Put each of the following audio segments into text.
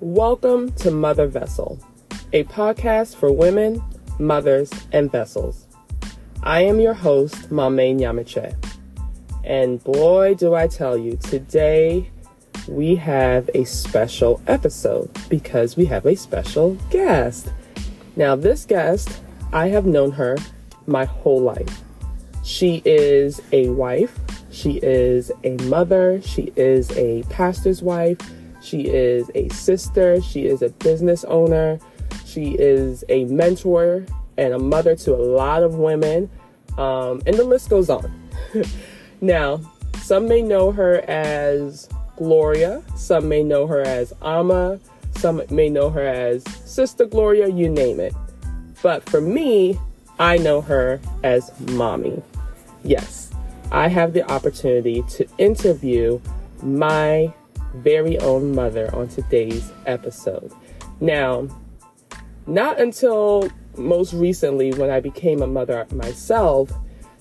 Welcome to Mother Vessel, a podcast for women, mothers, and vessels. I am your host, Maame Nyamekye. And boy, do I tell you, today we have a special episode because we have a special guest. Now, this guest, I have known her my whole life. She is a wife, she is a mother, she is a pastor's wife, she is a sister, she is a business owner, she is a mentor and a mother to a lot of women, um, and the list goes on. now, some may know her as Gloria, some may know her as Ama, some may know her as Sister Gloria, you name it. But for me, I know her as Mommy. Yes, I have the opportunity to interview my very own mother on today's episode. Now, not until most recently, when I became a mother myself,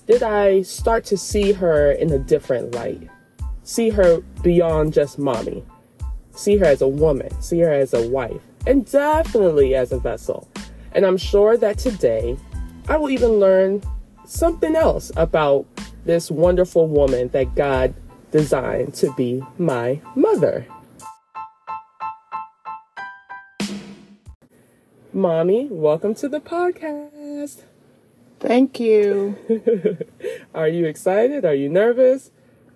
did I start to see her in a different light see her beyond just mommy. See her as a woman, see her as a wife, and definitely as a vessel. And I'm sure that today I will even learn something else about this wonderful woman that God designed to be my mother. Mommy, welcome to the podcast. Thank you. Are you excited? Are you nervous?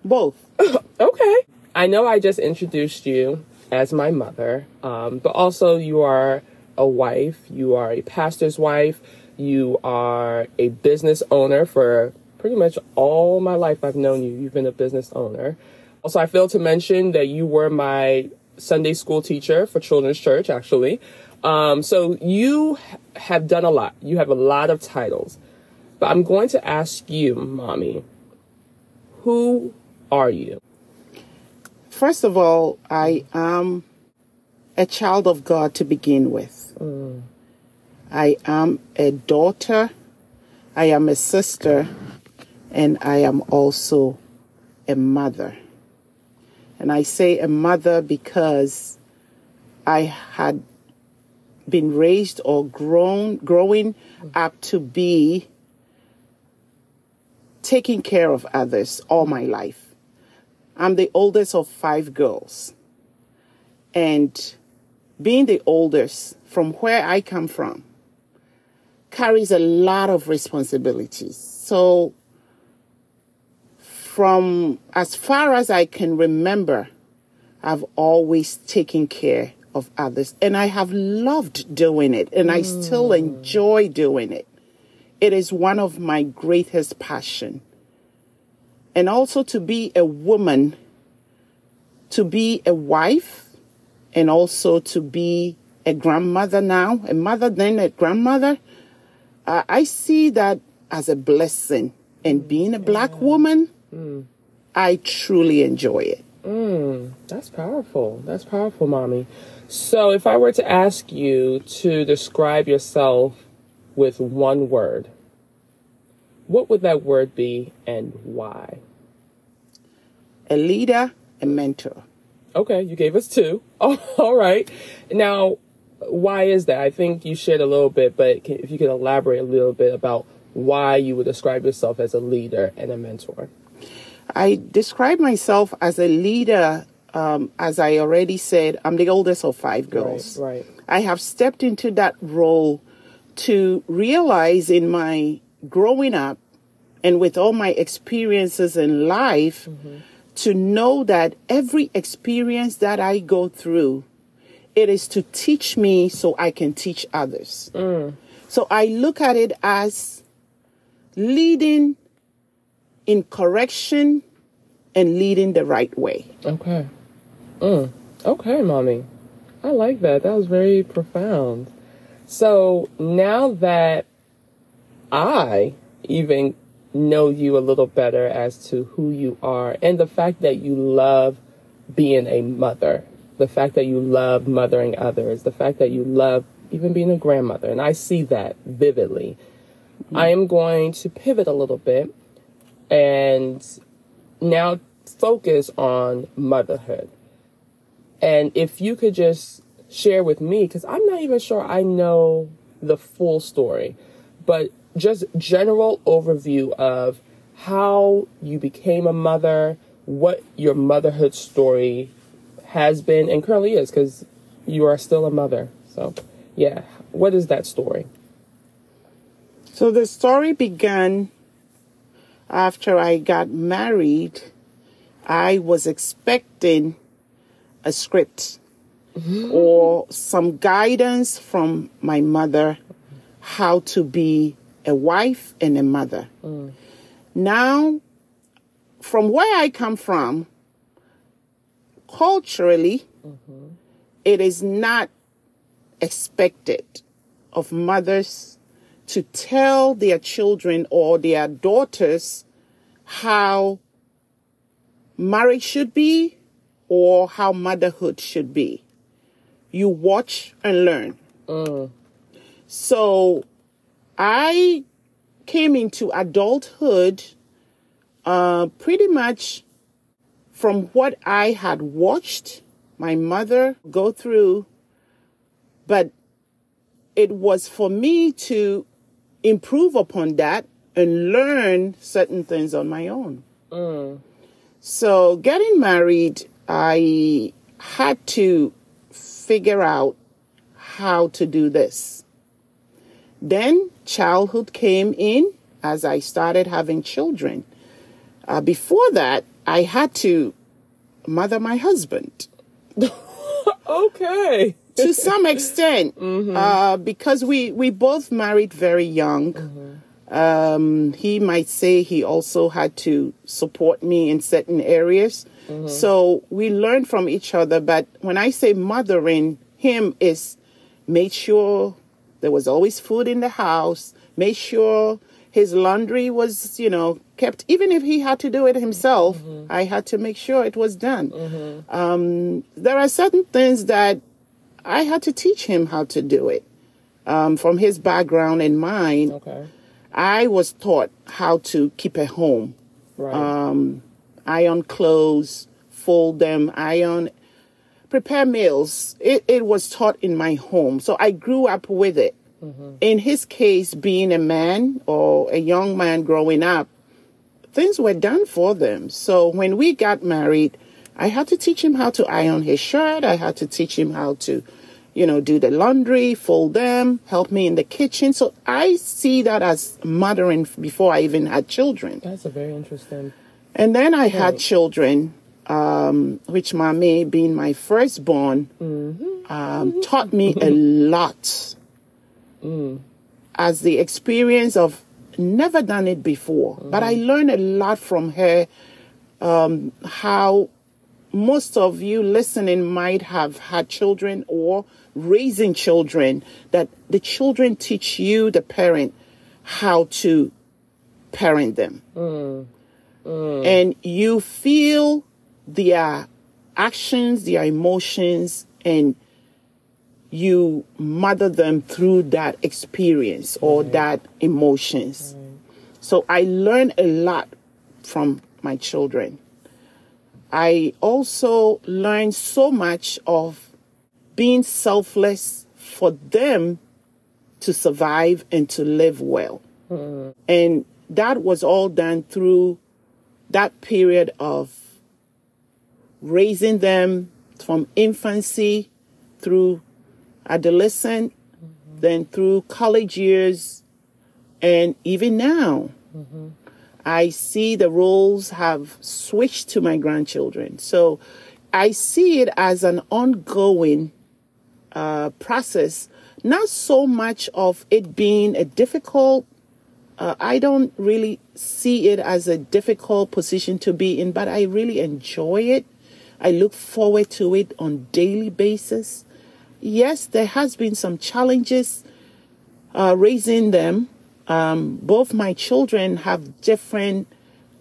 Both. okay. I know I just introduced you as my mother, um, but also you are a wife, you are a pastor's wife, you are a business owner for pretty much all my life I've known you. You've been a business owner. Also, I failed to mention that you were my Sunday school teacher for Children's Church, actually. Um, so you have done a lot. You have a lot of titles. But I'm going to ask you, mommy, who are you? First of all, I am a child of God to begin with. Mm. I am a daughter, I am a sister, and I am also a mother. And I say a mother because I had been raised or grown growing up to be taking care of others all my life. I'm the oldest of five girls. And being the oldest from where I come from carries a lot of responsibilities. So, from as far as I can remember, I've always taken care of others and I have loved doing it and I still mm. enjoy doing it. It is one of my greatest passion and also to be a woman, to be a wife, and also to be a grandmother now, a mother, then a grandmother. Uh, I see that as a blessing. And being a black woman, mm. I truly enjoy it. Mm, that's powerful. That's powerful, mommy. So, if I were to ask you to describe yourself with one word, what would that word be and why? A leader, a mentor. Okay, you gave us two. Oh, all right. Now, why is that? I think you shared a little bit, but if you could elaborate a little bit about why you would describe yourself as a leader and a mentor. I describe myself as a leader. Um, as I already said, I'm the oldest of five girls. Right, right. I have stepped into that role to realize in my growing up and with all my experiences in life mm-hmm. to know that every experience that I go through, it is to teach me so I can teach others. Mm. So I look at it as leading in correction and leading the right way. Okay. Mm. Okay, mommy. I like that. That was very profound. So now that I even know you a little better as to who you are and the fact that you love being a mother, the fact that you love mothering others, the fact that you love even being a grandmother. And I see that vividly. Mm-hmm. I am going to pivot a little bit and now focus on motherhood. And if you could just share with me because I'm not even sure I know the full story, but just general overview of how you became a mother, what your motherhood story has been and currently is because you are still a mother. So, yeah, what is that story? So the story began after I got married. I was expecting a script or some guidance from my mother how to be a wife and a mother. Now, from where I come from, culturally, it is not expected of mothers to tell their children or their daughters how marriage should be or how motherhood should be. You watch and learn. So I came into adulthood uh, pretty much from what I had watched my mother go through, but it was for me to improve upon that and learn certain things on my own. So, getting married, I had to figure out how to do this. Then, childhood came in as I started having children. Uh, before that, I had to mother my husband Okay. To some extent uh, because we, we both married very young. Um, he might say he also had to support me in certain areas. So we learned from each other. But when I say mothering him, is made sure there was always food in the house, made sure his laundry was, you know, kept. Even if he had to do it himself, I had to make sure it was done. Um, there are certain things that I had to teach him how to do it. Um, from his background and mine, Okay. I was taught how to keep a home, Right. um, iron clothes, fold them, iron, prepare meals. It, it was taught in my home. So I grew up with it. In his case, being a man or a young man growing up, things were done for them. So when we got married, I had to teach him how to iron his shirt. I had to teach him how to, you know, do the laundry, fold them, help me in the kitchen. So I see that as mothering before I even had children. That's a very interesting. And then I had children, um, which mommy, being my firstborn, um, taught me a lot. As the experience of never done it before, but I learned a lot from her. Um, how most of you listening might have had children or raising children. That the children teach you, the parent, how to parent them mm, mm. and you feel their actions, their emotions, and you mother them through that experience or that emotions. So I learned a lot from my children. I also learned so much of being selfless for them to survive and to live well. Hmm. And that was all done through that period of raising them from infancy through adolescent, mm-hmm. then through college years, and even now. Mm-hmm. I see the roles have switched to my grandchildren. So I see it as an ongoing uh, process, not so much of it being a difficult uh, I don't really see it as a difficult position to be in, but I really enjoy it. I look forward to it on daily basis. Yes, there has been some challenges uh, raising them. Um, both my children have different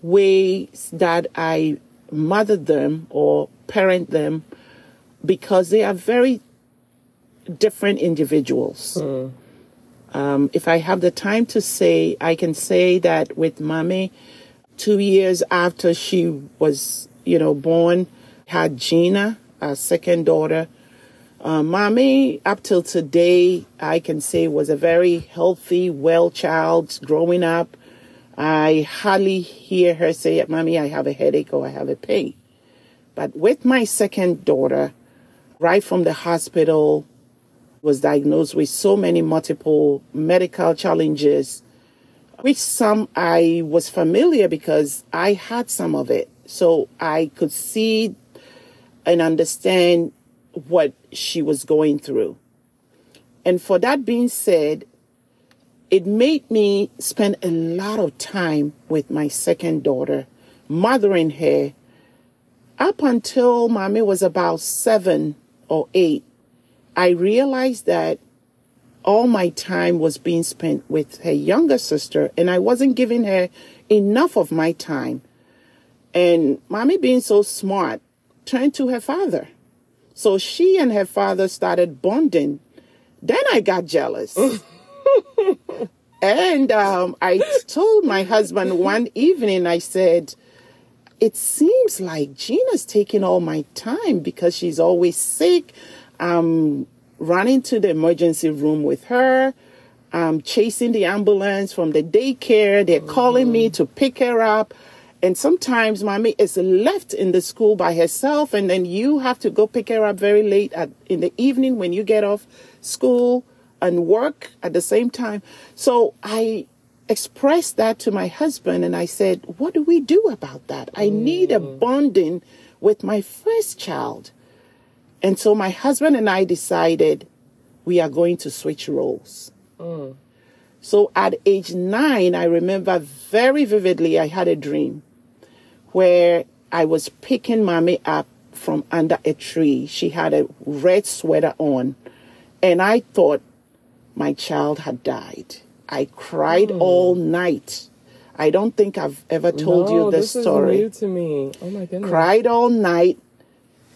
ways that I mother them or parent them because they are very different individuals. Um, if I have the time to say, I can say that with mommy, two years after she was, you know, born, had Gina, our second daughter. Uh, mommy, up till today, I can say was a very healthy, well child growing up. I hardly hear her say, Mommy, I have a headache or I have a pain. But with my second daughter, right from the hospital, was diagnosed with so many multiple medical challenges, which some I was familiar because I had some of it. So I could see and understand what she was going through. And for that being said, it made me spend a lot of time with my second daughter, mothering her up until mommy was about seven or eight. I realized that all my time was being spent with her younger sister, and I wasn't giving her enough of my time. And mommy, being so smart, turned to her father. So she and her father started bonding. Then I got jealous. and um, I told my husband one evening, I said, It seems like Gina's taking all my time because she's always sick. I'm running to the emergency room with her. I'm chasing the ambulance from the daycare. They're calling me to pick her up. And sometimes mommy is left in the school by herself, and then you have to go pick her up very late at, in the evening when you get off school and work at the same time. So I expressed that to my husband, and I said, What do we do about that? I need a mm. bonding with my first child. And so my husband and I decided we are going to switch roles. Mm. So at age nine, I remember very vividly, I had a dream where I was picking mommy up from under a tree. She had a red sweater on, and I thought my child had died. I cried hmm. all night. I don't think I've ever told no, you this, this story. is new to me. Oh my goodness. Cried all night,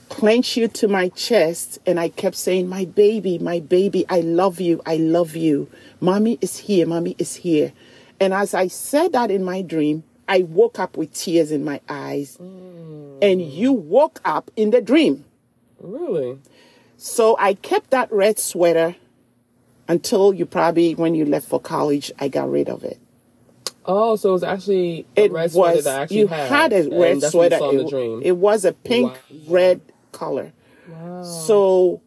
clenched you to my chest, and I kept saying, My baby, my baby, I love you, I love you. Mommy is here, mommy is here. And as I said that in my dream, I woke up with tears in my eyes. Mm. And you woke up in the dream. Really? So I kept that red sweater until you probably, when you left for college, I got rid of it. Oh, so it was actually a It red sweater was, that I actually you had. had a red that's what sweater. you saw in the It, dream. it was a pink, Wow. red color. wow. So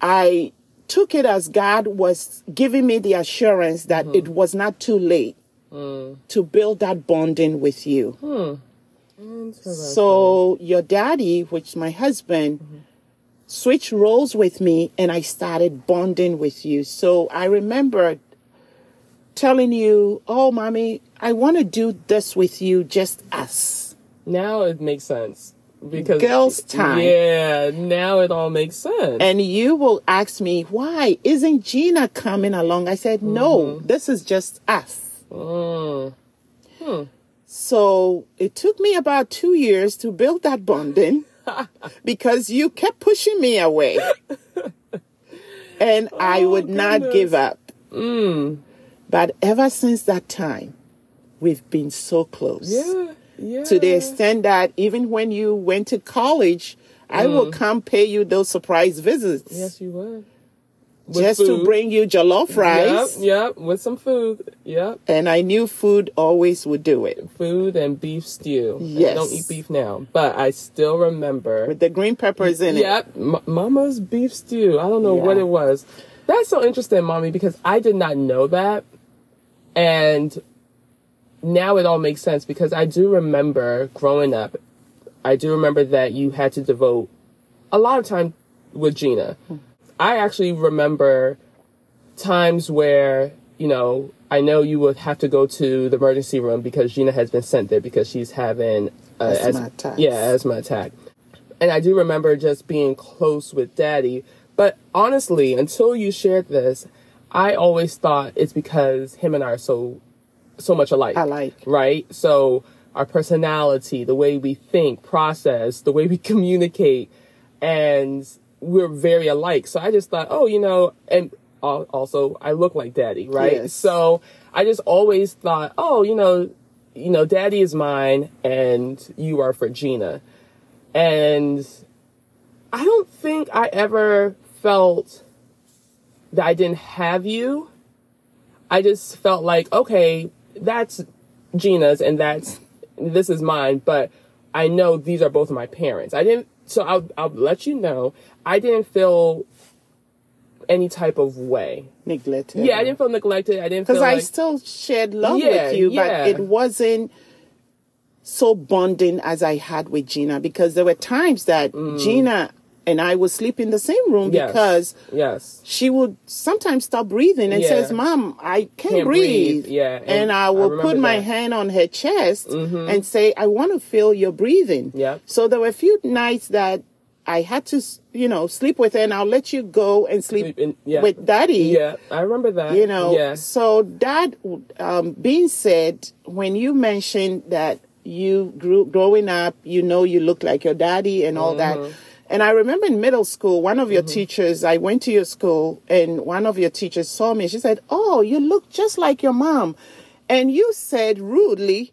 I took it as God was giving me the assurance that it mm-hmm. was not too late to build that bonding with you. So your daddy, which my husband, mm-hmm. switched roles with me and I started bonding with you. So I remember telling you, Oh, mommy, I want to do this with you, just us. now it makes sense because Girls' time. Yeah, now it all makes sense. And you will ask me, Why isn't Gina coming along? I said, No, mm-hmm. this is just us. Mm. So it took me about two years to build that bonding because you kept pushing me away. and I would not give up. But ever since that time, we've been so close. Yeah, yeah. To the extent that even when you went to college, I will come pay you those surprise visits Yes, you would. Just to bring you jollof rice. Yep, yep, with some food. Yep, And I knew food always would do it. food and beef stew. Yes. I don't eat beef now, but I still remember. With the green peppers in it. Yep, M- Mama's beef stew. I don't know what it was. That's so interesting, Mommy, because I did not know that. And now it all makes sense because I do remember growing up, I do remember that you had to devote a lot of time with Gina. I actually remember times where, you know, I know you would have to go to the emergency room because Gina has been sent there because she's having uh, Asthma as-. Yeah, asthma attack. And I do remember just being close with daddy. But honestly, until you shared this, I always thought it's because him and I are so so much alike. Alike. Right? So our personality, the way we think, process, the way we communicate, and we're very alike. So I just thought, oh, you know, and also I look like daddy, right? Yes. So I just always thought, oh, you know, you know, daddy is mine and you are for Gina. And I don't think I ever felt that I didn't have you. I just felt like, okay, that's Gina's and that's this is mine, but I know these are both my parents. I didn't so I'll I'll let you know. I didn't feel any type of way. Neglected. Yeah, I didn't feel neglected. I didn't feel Because I like still shared love Yeah, with you, yeah. but it wasn't so bonding as I had with Gina because there were times that Gina and I would sleep in the same room Mm. Yes. because yes. she would sometimes stop breathing and Yeah. says, "Mom, I can't, Can't breathe." breathe." Yeah, and, and I I will remember put my that. Mm-hmm. hand on her chest and say, "I want to feel your breathing." Yep. So there were a few nights that I had to, you know, sleep with her, and I'll let you go and sleep Sleep in- yeah. with Daddy Yeah, I remember that. you know Yes. so that um, being said when you mentioned that you grew growing up you know you look like your daddy and all Mm-hmm. that and i remember in middle school one of your teachers i went to your school and one of your teachers saw me she said oh you look just like your mom and you said rudely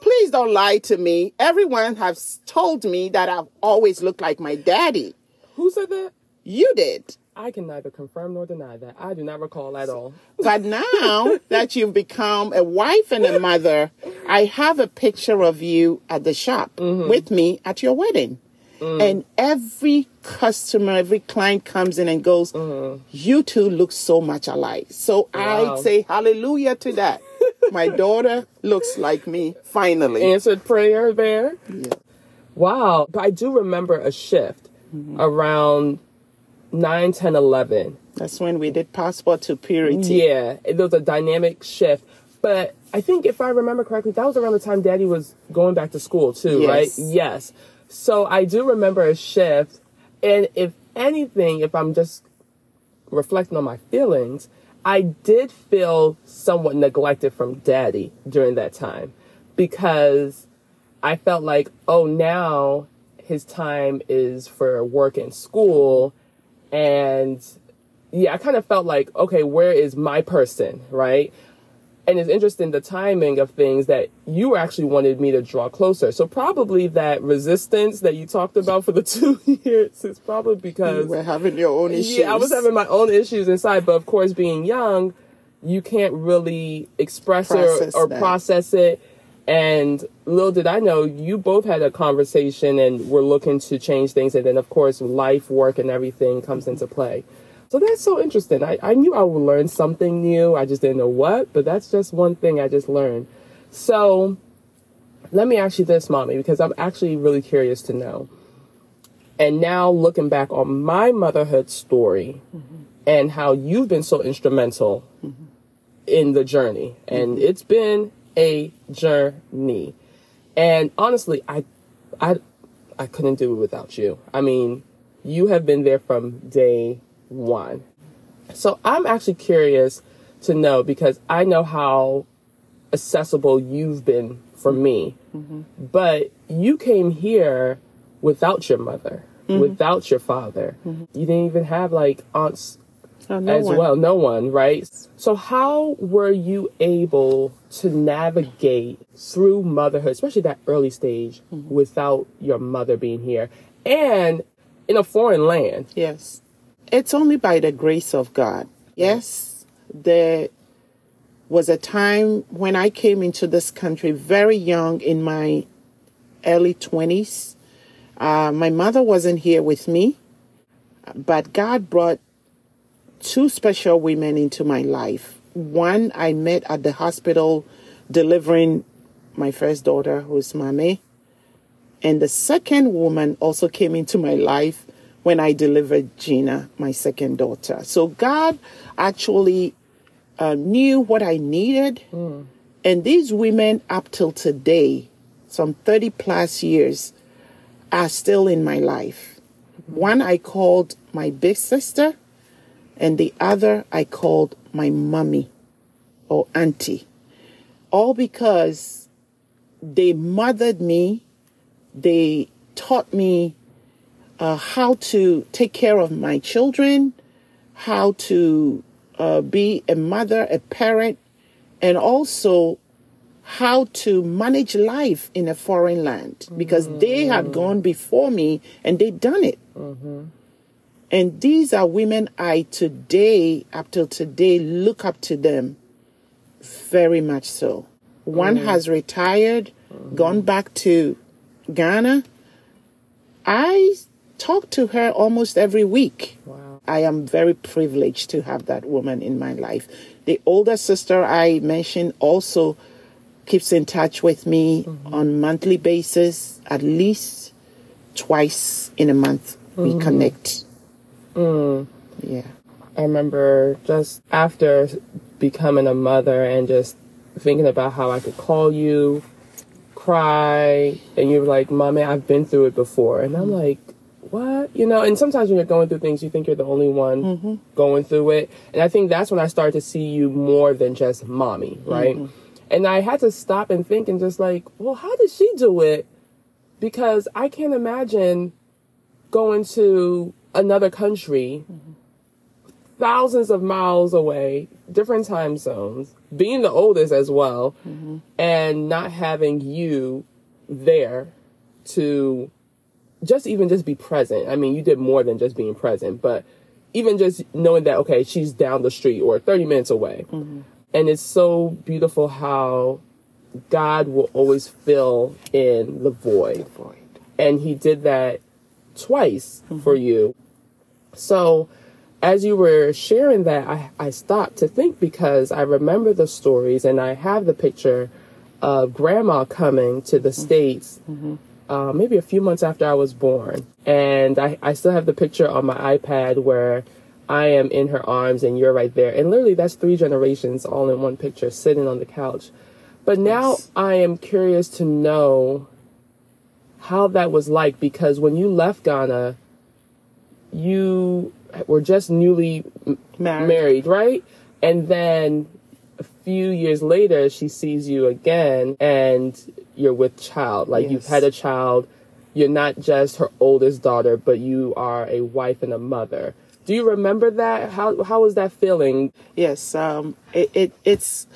please don't lie to me everyone has told me that i've always looked like my daddy Who said that? you did I can neither confirm nor deny that. I do not recall at all. But now that you've become a wife and a mother, I have a picture of you at the shop Mm-hmm. with me at your wedding. Mm. And every customer, every client comes in and goes, You two look so much alike. So Wow. I say hallelujah to that. My daughter looks like me finally. Answered prayer there. Wow. But I do remember a shift Mm-hmm. around 9, 10, 11. That's when we did passport to purity. Yeah, it was a dynamic shift. But I think if I remember correctly, that was around the time Daddy was going back to school too, Yes. right? Yes. So I do remember a shift. And if anything, if I'm just reflecting on my feelings, I did feel somewhat neglected from Daddy during that time because I felt like, oh, now his time is for work and school. And yeah, I kind of felt like, okay, where is my person, right? And it's interesting the timing of things that you actually wanted me to draw closer. So probably that resistance that you talked about for the two years is probably because You were having your own issues. yeah, I was having my own issues inside, but of course, being young, you can't really express Process or, or process it. And little did I know, you both had a conversation and were looking to change things. And then, of course, life, work, and everything comes into play. So that's so interesting. I, I knew I would learn something new. I just didn't know what, but that's just one thing I just learned. So let me ask you this, mommy, because I'm actually really curious to know. And now looking back on my motherhood story mm-hmm. and how you've been so instrumental mm-hmm. in the journey. And mm-hmm. it's been a journey. And honestly, I I I couldn't do it without you. I mean, you have been there from day 1. So I'm actually curious to know because I know how accessible you've been for me. Mm-hmm. But you came here without your mother, mm-hmm. without your father. Mm-hmm. You didn't even have like aunts Oh, no as one. well, no one, right? So how were you able to navigate through motherhood, especially that early stage, without your mother being here and in a foreign land? Yes. It's only by the grace of God. Yes, there was a time when I came into this country very young in my early 20s. Uh, my mother wasn't here with me, but God brought two special women into my life. One I met at the hospital delivering my first daughter, who's Maame. And the second woman also came into my life when I delivered Gina, my second daughter. So God actually uh, knew what I needed. And these women, up till today, some 30 plus years, are still in my life. One I called my big sister, and the other I called my mummy or auntie. All because they mothered me, they taught me uh, how to take care of my children, how to uh, be a mother, a parent, and also how to manage life in a foreign land because they had gone before me and they'd done it. And these are women I today, up till today, look up to them very much so. One has retired, gone back to Ghana. I talk to her almost every week. Wow. I am very privileged to have that woman in my life. The older sister I mentioned also keeps in touch with me mm-hmm. on monthly basis, at least twice in a month we mm-hmm. connect. Mm. Yeah. I remember just after becoming a mother and just thinking about how I could call you, cry, and you were like, Mommy, I've been through it before. And I'm like? You know, and sometimes when you're going through things, you think you're the only one mm-hmm. going through it. And I think that's when I started to see you more than just mommy, right? Mm-hmm. And I had to stop and think and just like, well, how did she do it? Because I can't imagine going to another country mm-hmm. thousands of miles away, different time zones, being the oldest as well, and not having you there to just even just be present. I mean, you did more than just being present, but even just knowing that okay, she's down the street or 30 minutes away. Mm-hmm. And it's so beautiful how God will always fill in the void. And he did that twice mm-hmm. for you. So as you were sharing that, I, I stopped to think because I remember the stories and I have the picture of grandma coming to the mm-hmm. States uh, maybe a few months after I was born. And I, I still have the picture on my iPad where I am in her arms and you're right there. And literally, that's three generations all in one picture sitting on the couch. But now Yes. I am curious to know how that was like because when you left Ghana, you were just newly Married. married, right? And then few years later, she sees you again and you're with child. Like you've had a child. You're not just her oldest daughter, but you are a wife and a mother. Do you remember that? How how was that feeling? Yes, um, it, it it's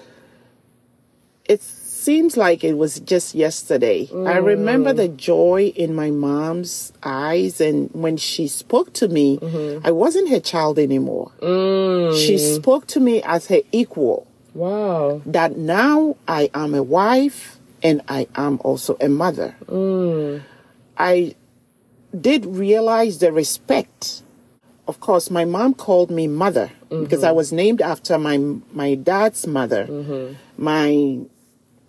it seems like it was just yesterday. I mm. remember the joy in my mom's eyes, and when she spoke to me, mm-hmm. I wasn't her child anymore. Mm. She spoke to me as her equal. Wow. That now I am a wife and I am also a mother. Mm. I did realize the respect. Of course, my mom called me mother because I mm-hmm. was named after my my dad's mother. Mm-hmm. My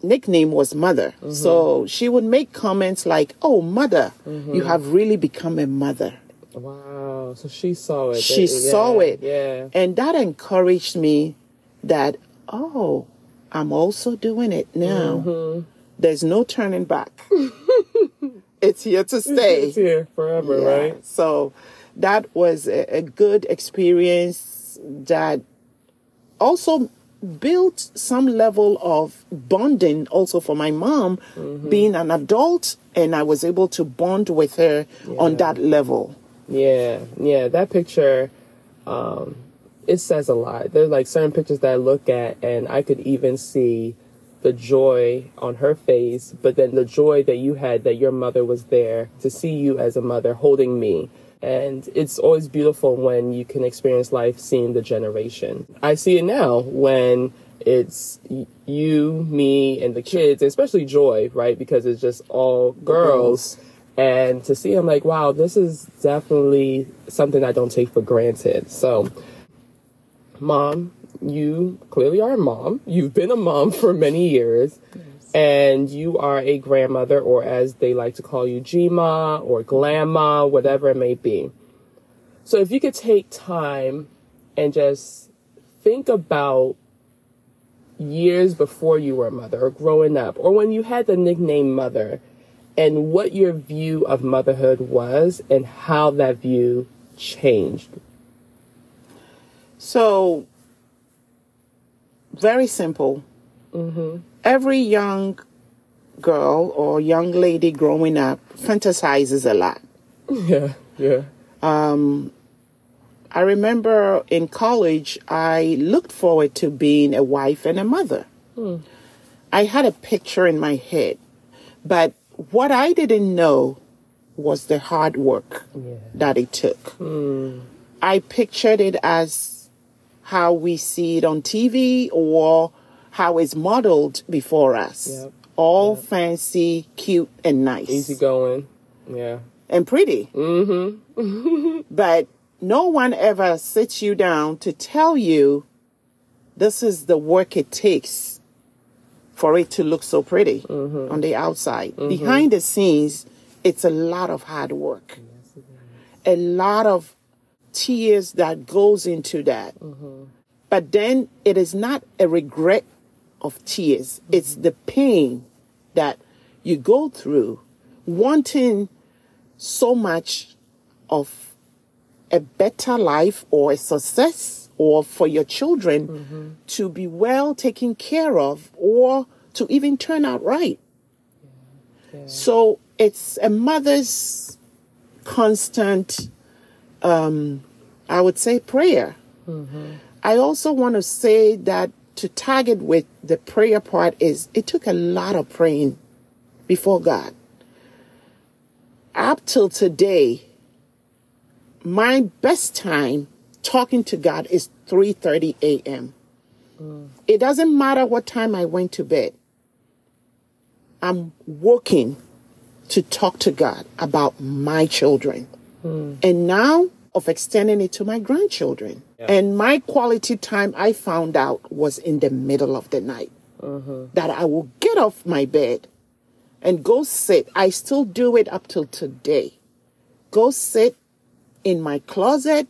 nickname was mother. Mm-hmm. So she would make comments like, "Oh, mother, you have really become a mother." Wow. So she saw it. She Yeah, saw it. Yeah. And that encouraged me that, oh, I'm also doing it now. Mm-hmm. There's no turning back. it's here to stay. It's here forever, Yeah. right? So that was a, a good experience that also built some level of bonding also for my mom Mm-hmm. being an adult and I was able to bond with her on that level. Yeah, yeah, that picture, um, it says a lot. There's like certain pictures that I look at, and I could even see the joy on her face, but then the joy that you had that your mother was there to see you as a mother holding me. And it's always beautiful when you can experience life seeing the generation. I see it now when it's you, me, and the kids, especially Joy, right? Because it's just all girls. And to see, I'm like, wow, this is definitely something I don't take for granted. So, mom, you clearly are a mom. You've been a mom for many years. And you are a grandmother, or as they like to call you, Gma or Glamma, whatever it may be. So, if you could take time and just think about years before you were a mother, or growing up, or when you had the nickname mother, and what your view of motherhood was, and how that view changed. So, very simple. Mm-hmm. Every young girl or young lady growing up fantasizes a lot. Yeah, yeah. Um, I remember in college, I looked forward to being a wife and a mother. Hmm. I had a picture in my head, but what I didn't know was the hard work Yeah. that it took. Hmm. I pictured it as how we see it on TV or how it's modeled before us. Yep. All fancy, cute, and nice. Easy going. Yeah. and pretty. Mm-hmm. but no one ever sits you down to tell you this is the work it takes for it to look so pretty on the outside. Behind the scenes, it's a lot of hard work. A lot of tears that goes into that. Mm-hmm. But then it is not a regret of tears. It's mm-hmm. the pain that you go through wanting so much of a better life or a success or for your children mm-hmm. to be well taken care of or to even turn out right. So it's a mother's constant, um, I would say, prayer. I also want to say that to target with the prayer part is it took a lot of praying before God. Up till today, my best time talking to God is 3:30 a.m. It doesn't matter what time I went to bed. I'm working to talk to God about my children. Hmm. And now of extending it to my grandchildren. And my quality time I found out was in the middle of the night. Uh-huh. That I will get off my bed and go sit. I still do it up till today. Go sit in my closet,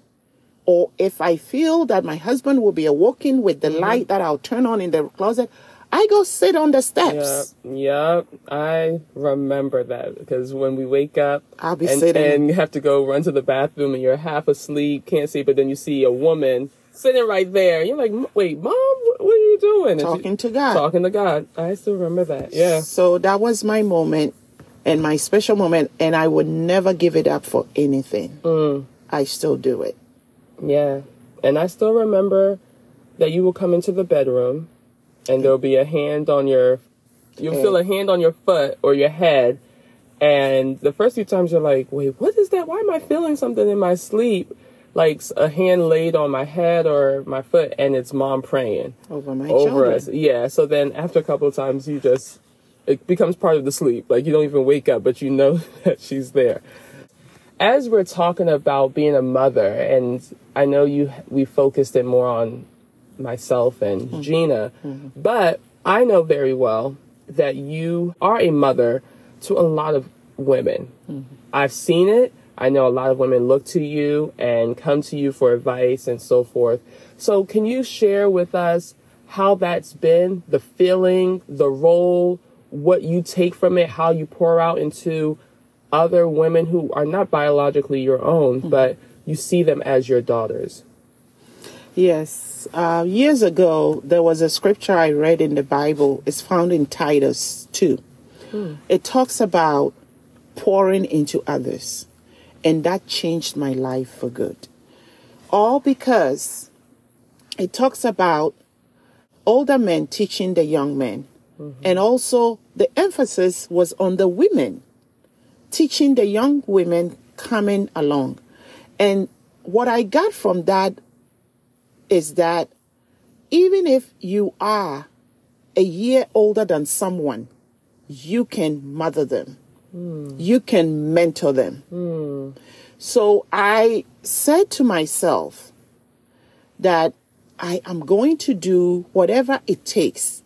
or if I feel that my husband will be awoken with the mm-hmm. light that I'll turn on in the closet, I go sit on the steps. Yep. yep. I remember that because when we wake up I'll be and, sitting. and you have to go run to the bathroom and you're half asleep, can't see, but then you see a woman sitting right there. You're like, wait, mom, what are you doing? And she- Talking to God. Talking to God. I still remember that. Yeah. So that was my moment and my special moment, and I would never give it up for anything. Mm. I still do it. Yeah. And I still remember that you will come into the bedroom and there'll be a hand on your you'll feel a hand on your foot or your head and the first few times you're like, "Wait, what is that? Why am I feeling something in my sleep?" Like a hand laid on my head or my foot and it's mom praying Over my over children. us. Yeah, so then after a couple of times you just it becomes part of the sleep. Like you don't even wake up, but you know that she's there as we're talking about being a mother, and I know you we focused it more on myself and mm-hmm. Gina, mm-hmm. but I know very well that you are a mother to a lot of women. Mm-hmm. I've seen it. I know a lot of women look to you and come to you for advice and so forth. So, can you share with us how that's been, the feeling, the role, what you take from it, how you pour out into other women who are not biologically your own, but you see them as your daughters? Yes. Uh, years ago, there was a scripture I read in the Bible. It's found in Titus 2. It talks about pouring into others. And that changed my life for good. All because it talks about older men teaching the young men. And also, the emphasis was on the women teaching the young women coming along. And what I got from that is that even if you are a year older than someone, you can mother them. Hmm. You can mentor them. Hmm. So I said to myself that I am going to do whatever it takes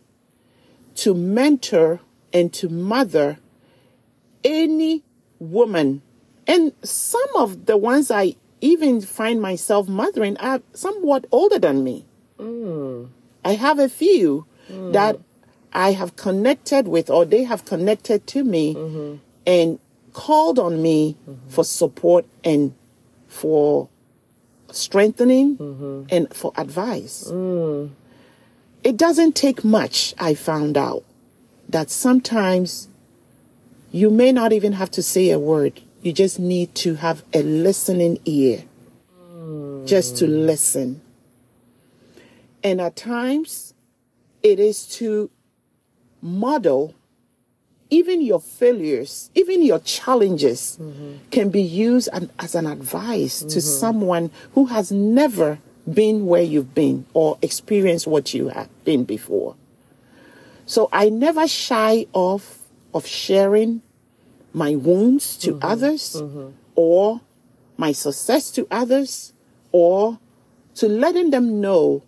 to mentor and to mother any woman. And some of the ones I even find myself mothering are somewhat older than me. Mm. I have a few that I have connected with, or they have connected to me mm-hmm. and called on me mm-hmm. for support and for strengthening mm-hmm. and for advice. Mm. It doesn't take much, I found out, that sometimes you may not even have to say a word. You just need to have a listening ear, just to mm. listen. And at times, it is to model, even your failures, even your challenges mm-hmm. can be used an, as an advice to mm-hmm. someone who has never been where you've been or experienced what you have been before. So I never shy off of sharing my wounds to mm-hmm. others mm-hmm. or my success to others or to letting them know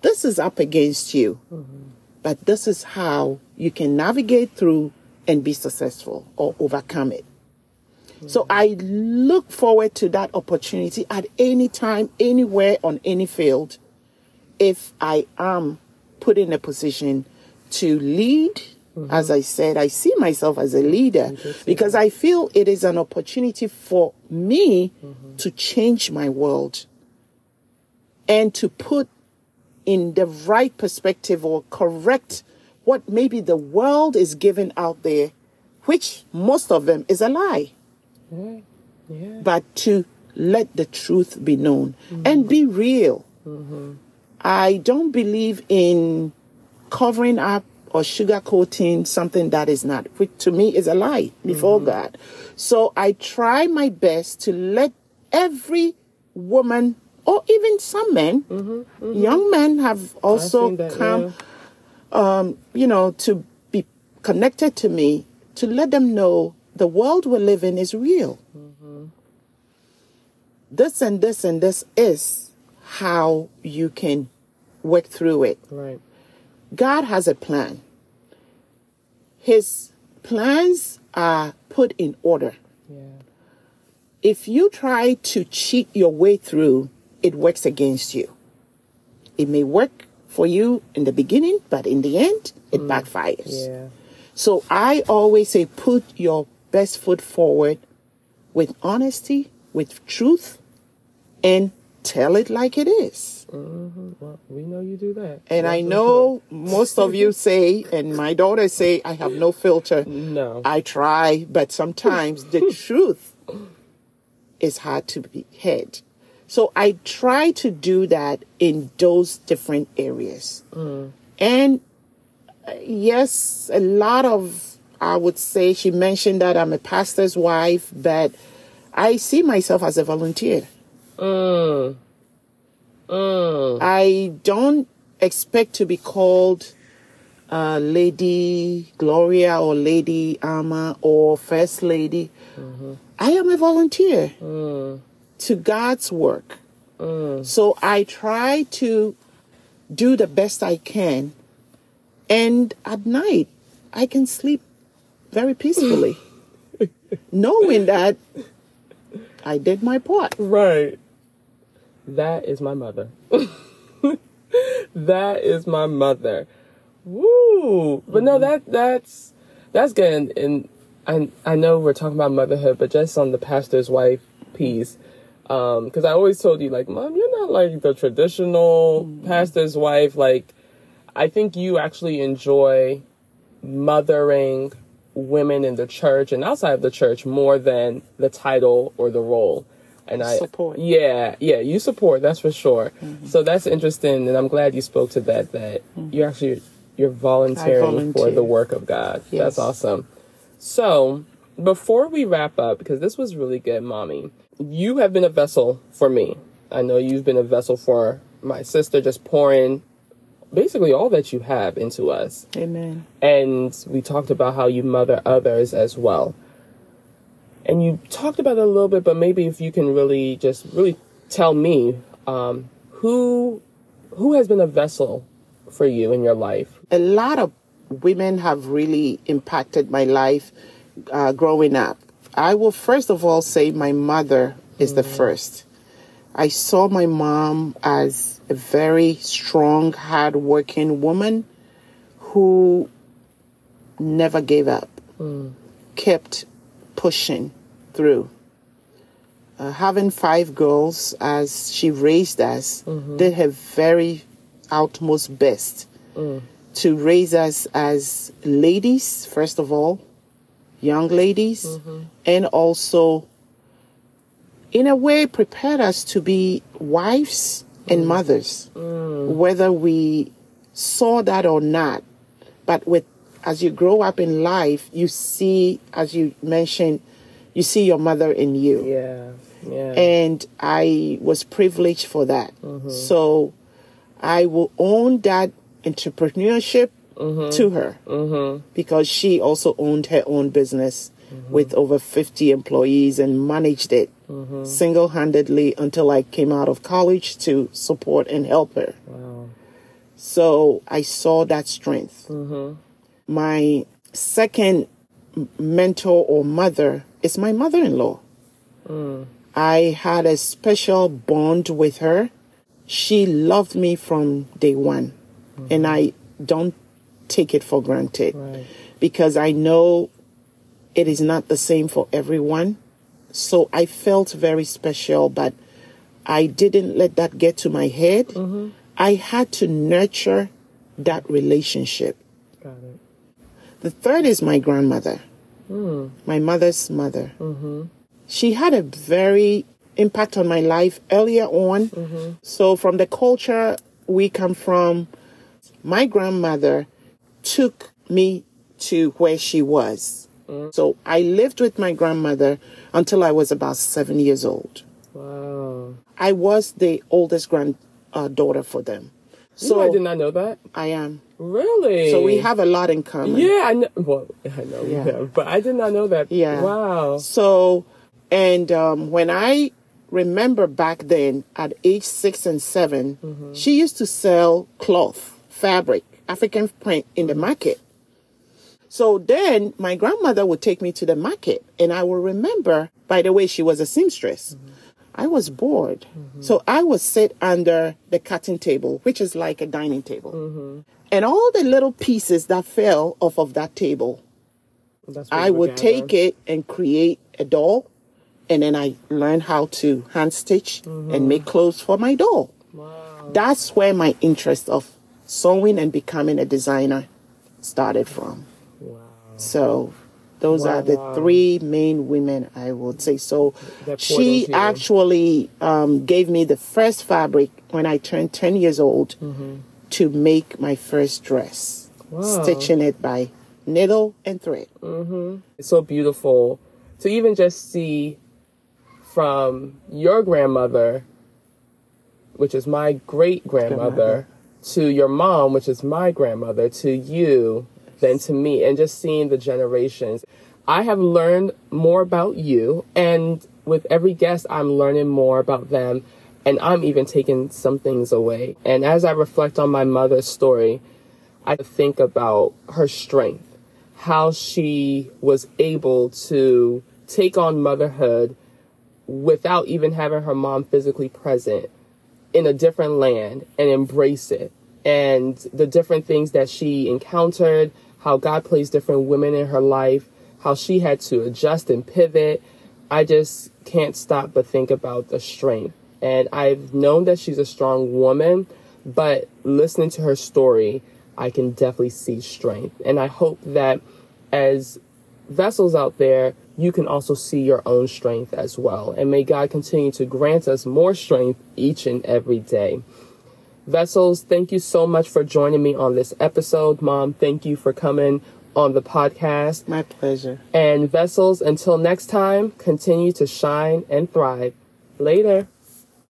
this is up against you, mm-hmm. but this is how you can navigate through and be successful or overcome it. So I look forward to that opportunity at any time, anywhere, on any field, if I am put in a position to lead. As I said, I see myself as a leader because I feel it is an opportunity for me to change my world and to put in the right perspective or correct what maybe the world is giving out there, which most of them is a lie Yeah. Yeah. but to let the truth be known and be real. I don't believe in covering up or sugarcoating something that is not, which to me is a lie before mm-hmm. God. So I try my best to let every woman or even some men, mm-hmm, mm-hmm. young men have also that, come um, you know, to be connected to me, to let them know the world we live in is real. This and this and this is how you can work through it. Right. God has a plan. His plans are put in order. Yeah. If you try to cheat your way through, it works against you. It may work for you in the beginning, but in the end, it mm. backfires. Yeah. So I always say put your best foot forward with honesty, with truth, and tell it like it is. Well, we know you do that. And I That's know most of you say, and my daughter say, I have no filter. No. I try, but sometimes the truth is hard to be heard. So I try to do that in those different areas. And uh, yes, a lot of, I would say, she mentioned that I'm a pastor's wife, but I see myself as a volunteer. Mm. Mm. I don't expect to be called uh, Lady Gloria or Lady Ama or First Lady. I am a volunteer to God's work. So I try to do the best I can. And at night, I can sleep very peacefully, knowing that I did my part. Right. That is my mother. that is my mother. Woo! But no, mm-hmm. that that's that's good. And, and I I know we're talking about motherhood, but just on the pastor's wife piece, um, because I always told you like, mom, you're not like the traditional mm-hmm. pastor's wife. Like, I think you actually enjoy mothering women in the church and outside of the church more than the title or the role. And I Support. Yeah, yeah, you support, that's for sure. Mm-hmm. So that's interesting and I'm glad you spoke to that that mm-hmm. you're actually you're volunteering for the work of God. Yes. That's awesome. So, before we wrap up because this was really good, mommy. You have been a vessel for me. I know you've been a vessel for my sister just pouring basically all that you have into us Amen. and we talked about how you mother others as well. And you talked about it a little bit, but maybe if you can really just really tell me um, who who has been a vessel for you in your life. a lot of women have really impacted my life uh, growing up. I will first of all say my mother is the first. I saw my mom as a very strong, hardworking woman who never gave up, kept pushing through. Uh, having five girls as she raised us, mm-hmm. did her very utmost best mm. to raise us as ladies, first of all, young ladies, mm-hmm. and also, in a way, prepared us to be wives and mm. mothers, mm. whether we saw that or not. But with as you grow up in life, you see, as you mentioned, you see your mother in you. Yeah. Yeah. And I was privileged for that. Mm-hmm. So I will own that entrepreneurship mm-hmm. to her mm-hmm. because she also owned her own business with over 50 employees and managed it single handedly until I came out of college to support and help her. wow. So I saw that strength. My second mentor or mother is my mother in law. I had a special bond with her. She loved me from day one, and I don't take it for granted Right. because I know it is not the same for everyone. So I felt very special, but I didn't let that get to my head. Mm-hmm. I had to nurture that relationship. Got it. The third is my grandmother, Mm-hmm. my mother's mother. Mm-hmm. She had a very impact on my life earlier on. Mm-hmm. So from the culture we come from, my grandmother took me to where she was. So I lived with my grandmother until I was about seven years old. Wow. I was the oldest granddaughter for them. So I did not know that. I am. Really? So we have a lot in common. Yeah, I know. Well, I know we Yeah. have, but I did not know that. Yeah. Wow. So, and um, when I remember back then at age six and 7 mm-hmm. she used to sell cloth, fabric, African print in the mm-hmm. market. So then my grandmother would take me to the market, and I will remember, by the way, she was a seamstress. Mm-hmm. I was bored. So I would sit under the cutting table, which is like a dining table. And all the little pieces that fell off of that table, I would take it and create a doll, and then I learned how to hand stitch and make clothes for my doll. Wow. That's where my interest of sewing and becoming a designer started from. Wow. So those are the three main women I would say. So she actually um, gave me the first fabric when I turned 10 years old to make my first dress, Wow. stitching it by needle and thread. It's so beautiful to even just see from your grandmother, which is my great grandmother, to your mom, which is my grandmother, to you, then to me, and just seeing the generations. I have learned more about you, and with every guest, I'm learning more about them, and I'm even taking some things away. And as I reflect on my mother's story, I think about her strength, how she was able to take on motherhood without even having her mom physically present in a different land and embrace it. And the different things that she encountered, how God placed different women in her life, how she had to adjust and pivot. I just can't stop but think about the strength. And I've known that she's a strong woman, but listening to her story, I can definitely see strength. And I hope that as vessels out there, you can also see your own strength as well. And may God continue to grant us more strength each and every day. Vessels, thank you so much for joining me on this episode. Mom, thank you for coming on the podcast. My pleasure. And Vessels, until next time, continue to shine and thrive. Later.